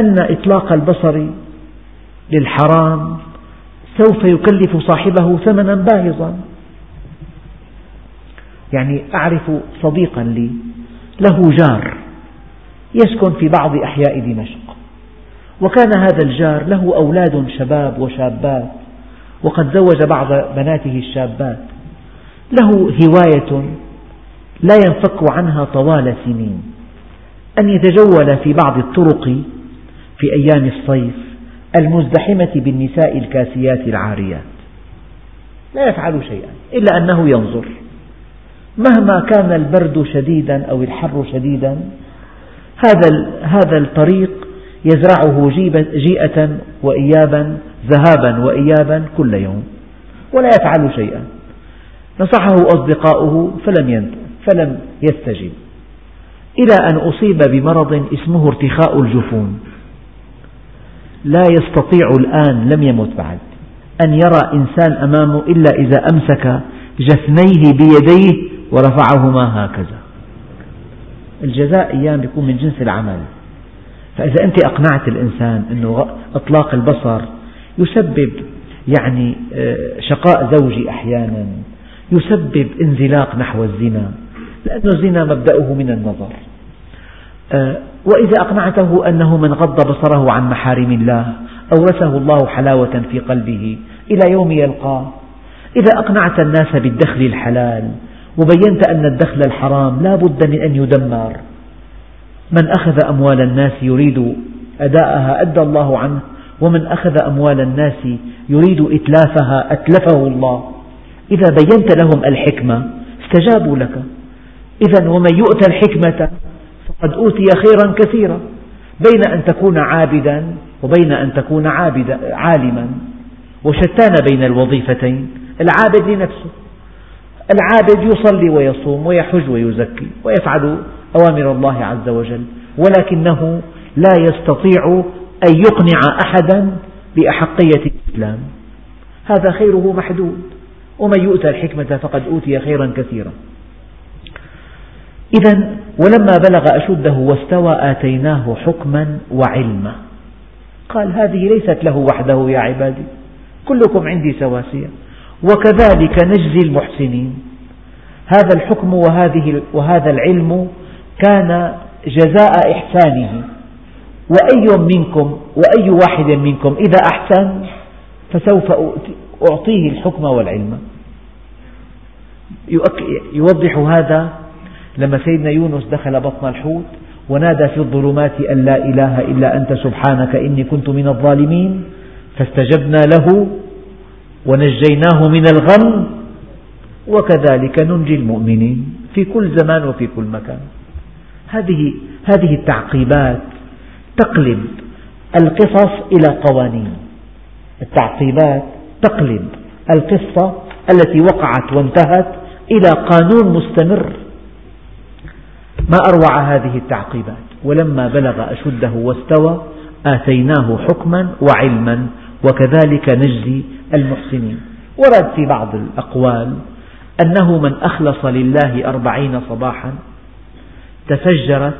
Speaker 1: أن إطلاق البصر للحرام سوف يكلف صاحبه ثمنا باهظا يعني أعرف صديقا لي له جار يسكن في بعض أحياء دمشق وكان هذا الجار له أولاد شباب وشابات وقد زوج بعض بناته الشابات له هواية لا ينفك عنها طوال سنين أن يتجول في بعض الطرق في أيام الصيف المزدحمة بالنساء الكاسيات العاريات لا يفعل شيئا إلا أنه ينظر مهما كان البرد شديدا أو الحر شديدا هذا هذا الطريق يزرعه جيئة وإيابا ذهابا وإيابا كل يوم ولا يفعل شيئا نصحه أصدقاؤه فلم فلم يستجب إلى أن أصيب بمرض اسمه ارتخاء الجفون لا يستطيع الآن لم يمت بعد أن يرى إنسان أمامه إلا إذا أمسك جفنيه بيديه ورفعهما هكذا الجزاء أيام يكون من جنس العمل فإذا أنت أقنعت الإنسان أنه إطلاق البصر يسبب يعني آه، شقاء زوجي أحيانا يسبب انزلاق نحو الزنا لأن الزنا مبدأه من النظر آه، وإذا أقنعته أنه من غض بصره عن محارم الله أورثه الله حلاوة في قلبه إلى يوم يلقاه إذا أقنعت الناس بالدخل الحلال وبينت أن الدخل الحرام لا بد من أن يدمر من أخذ أموال الناس يريد أداءها أدى الله عنه ومن أخذ أموال الناس يريد إتلافها أتلفه الله إذا بينت لهم الحكمة استجابوا لك إذا ومن يؤتى الحكمة فقد أوتي خيرا كثيرا بين أن تكون عابدا وبين أن تكون عالما وشتان بين الوظيفتين العابد لنفسه العابد يصلي ويصوم ويحج ويزكي ويفعل أوامر الله عز وجل ولكنه لا يستطيع أن يقنع أحدا بأحقية الإسلام هذا خيره محدود ومن يؤتى الحكمة فقد أوتي خيرا كثيرا إذا ولما بلغ أشده واستوى آتيناه حكما وعلما قال هذه ليست له وحده يا عبادي كلكم عندي سواسية وكذلك نجزي المحسنين هذا الحكم وهذه وهذا العلم كان جزاء إحسانه وأي منكم وأي واحد منكم إذا أحسن فسوف أعطيه الحكم والعلم يوضح هذا لما سيدنا يونس دخل بطن الحوت ونادى في الظلمات أن لا إله إلا أنت سبحانك إني كنت من الظالمين فاستجبنا له ونجيناه من الغم وكذلك ننجي المؤمنين في كل زمان وفي كل مكان هذه هذه التعقيبات تقلب القصص إلى قوانين التعقيبات تقلب القصة التي وقعت وانتهت إلى قانون مستمر ما أروع هذه التعقيبات ولما بلغ أشده واستوى آتيناه حكما وعلما وكذلك نجزي المحسنين ورد في بعض الأقوال أنه من أخلص لله أربعين صباحا تفجرت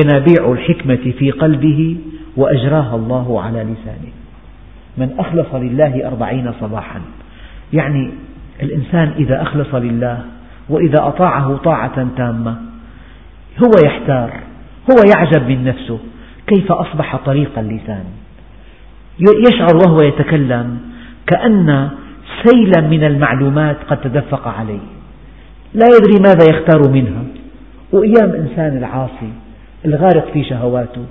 Speaker 1: ينابيع الحكمة في قلبه وأجراها الله على لسانه من أخلص لله أربعين صباحا يعني الإنسان إذا أخلص لله وإذا أطاعه طاعة تامة هو يحتار هو يعجب من نفسه كيف أصبح طريق اللسان يشعر وهو يتكلم كأن سيلا من المعلومات قد تدفق عليه لا يدري ماذا يختار منها وأيام إنسان العاصي الغارق في شهواته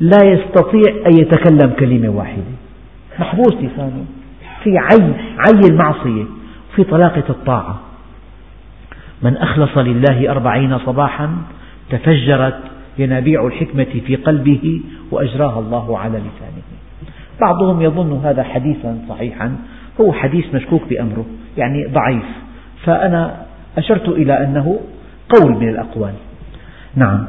Speaker 1: لا يستطيع أن يتكلم كلمة واحدة محبوس لسانه في عي, عي المعصية في طلاقة الطاعة من أخلص لله أربعين صباحا تفجرت ينابيع الحكمة في قلبه وأجراها الله على لسانه بعضهم يظن هذا حديثا صحيحا هو حديث مشكوك بأمره يعني ضعيف فأنا أشرت إلى أنه قول من الأقوال نعم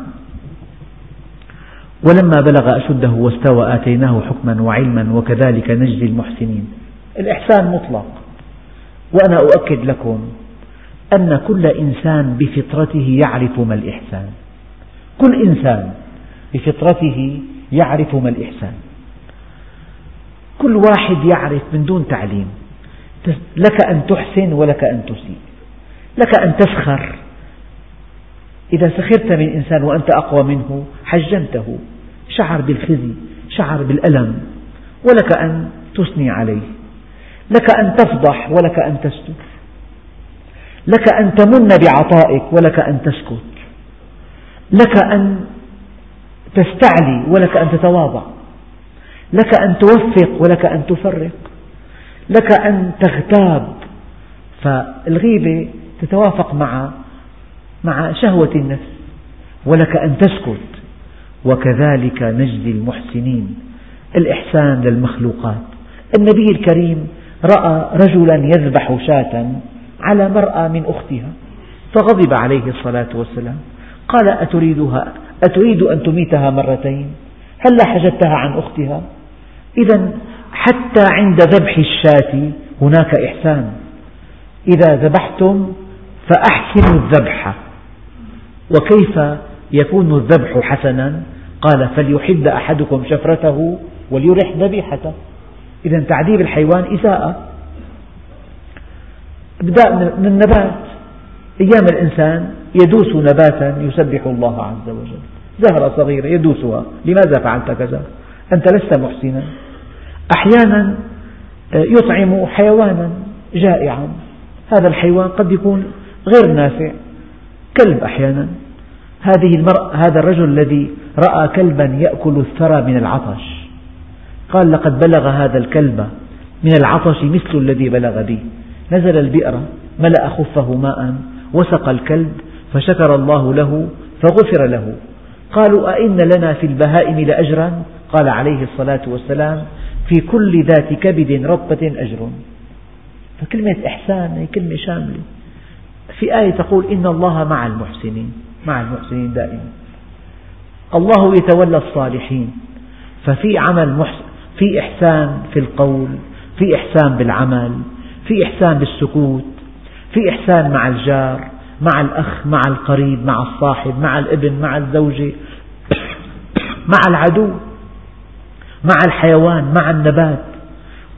Speaker 1: ولما بلغ أشده واستوى آتيناه حكما وعلما وكذلك نجزي المحسنين الإحسان مطلق وأنا أؤكد لكم أن كل إنسان بفطرته يعرف ما الإحسان كل إنسان بفطرته يعرف ما الإحسان كل واحد يعرف من دون تعليم لك أن تحسن ولك أن تسيء لك أن تسخر إذا سخرت من إنسان وأنت أقوى منه حجمته شعر بالخزي شعر بالألم ولك أن تثني عليه لك أن تفضح ولك أن تستر لك أن تمن بعطائك ولك أن تسكت لك أن تستعلي ولك أن تتواضع لك أن توفق ولك أن تفرق لك أن تغتاب فالغيبة تتوافق مع مع شهوة النفس ولك أن تسكت وكذلك نجزي المحسنين الإحسان للمخلوقات النبي الكريم رأى رجلا يذبح شاة على مرأة من أختها فغضب عليه الصلاة والسلام قال أتريدها أتريد أن تميتها مرتين هل حجبتها عن أختها إذا حتى عند ذبح الشاة هناك إحسان إذا ذبحتم فأحسنوا الذبح وكيف يكون الذبح حسنا قال فليحد أحدكم شفرته وليرح ذبيحته إذا تعذيب الحيوان إساءة ابدأ من النبات أيام الإنسان يدوس نباتا يسبح الله عز وجل زهرة صغيرة يدوسها لماذا فعلت كذا أنت لست محسنا أحيانا آه، يطعم حيوانا جائعا هذا الحيوان قد يكون غير نافع كلب أحيانا هذه المرأة هذا الرجل الذي رأى كلبا يأكل الثرى من العطش قال لقد بلغ هذا الكلب من العطش مثل الذي بلغ بي نزل البئر ملأ خفه ماء وسق الكلب فشكر الله له فغفر له قالوا أئن لنا في البهائم لأجرا قال عليه الصلاة والسلام في كل ذات كبد رطبة أجر فكلمة إحسان هي كلمة شاملة في آية تقول إن الله مع المحسنين مع المحسنين دائما الله يتولى الصالحين ففي عمل محسن في إحسان في القول في إحسان بالعمل في إحسان بالسكوت في إحسان مع الجار مع الأخ مع القريب مع الصاحب مع الابن مع الزوجة مع العدو مع الحيوان مع النبات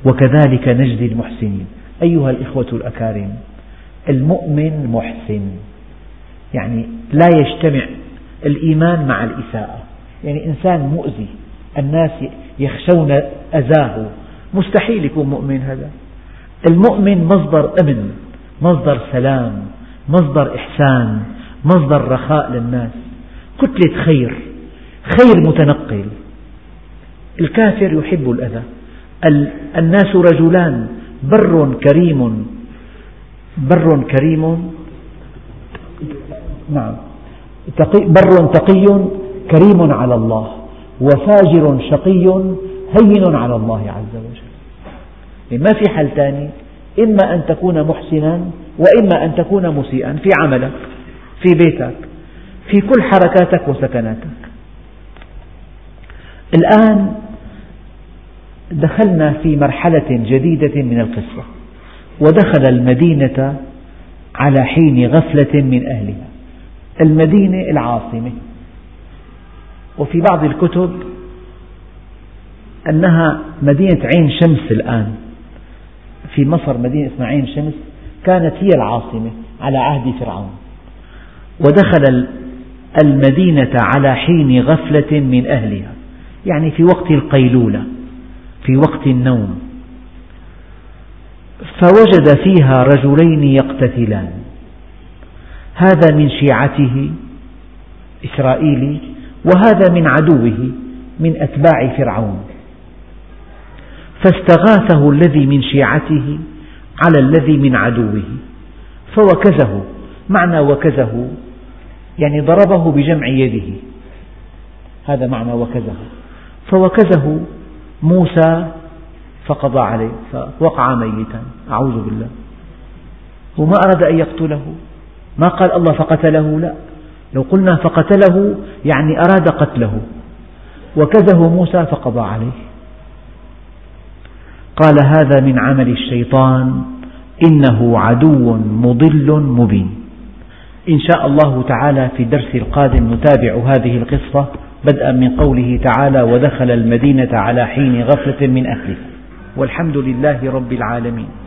Speaker 1: وكذلك نجزي المحسنين أيها الإخوة الأكارم المؤمن محسن يعني لا يجتمع الإيمان مع الإساءة يعني إنسان مؤذي الناس يخشون أذاه مستحيل يكون مؤمن هذا المؤمن مصدر أمن مصدر سلام مصدر إحسان مصدر رخاء للناس كتلة خير خير متنقل الكافر يحب الأذى الناس رجلان بر كريم بر كريم نعم تقي بر تقي كريم على الله وفاجر شقي هين على الله عز وجل ما في حل ثاني إما أن تكون محسنا وإما أن تكون مسيئا في عملك في بيتك في كل حركاتك وسكناتك الآن دخلنا في مرحلة جديدة من القصة ودخل المدينة على حين غفلة من أهلها المدينة العاصمة وفي بعض الكتب أنها مدينة عين شمس الآن في مصر مدينة اسمها عين شمس كانت هي العاصمة على عهد فرعون ودخل المدينة على حين غفلة من أهلها يعني في وقت القيلولة في وقت النوم فوجد فيها رجلين يقتتلان هذا من شيعته إسرائيلي وهذا من عدوه من أتباع فرعون فاستغاثه الذي من شيعته على الذي من عدوه فوكزه معنى وكزه يعني ضربه بجمع يده هذا معنى وكزه فوكزه موسى فقضى عليه فوقع ميتا أعوذ بالله وما أراد أن يقتله ما قال الله فقتله لا لو قلنا فقتله يعني أراد قتله وكزه موسى فقضى عليه قال هذا من عمل الشيطان إنه عدو مضل مبين إن شاء الله تعالى في الدرس القادم نتابع هذه القصة بدءا من قوله تعالى ودخل المدينة على حين غفلة من أهله والحمد لله رب العالمين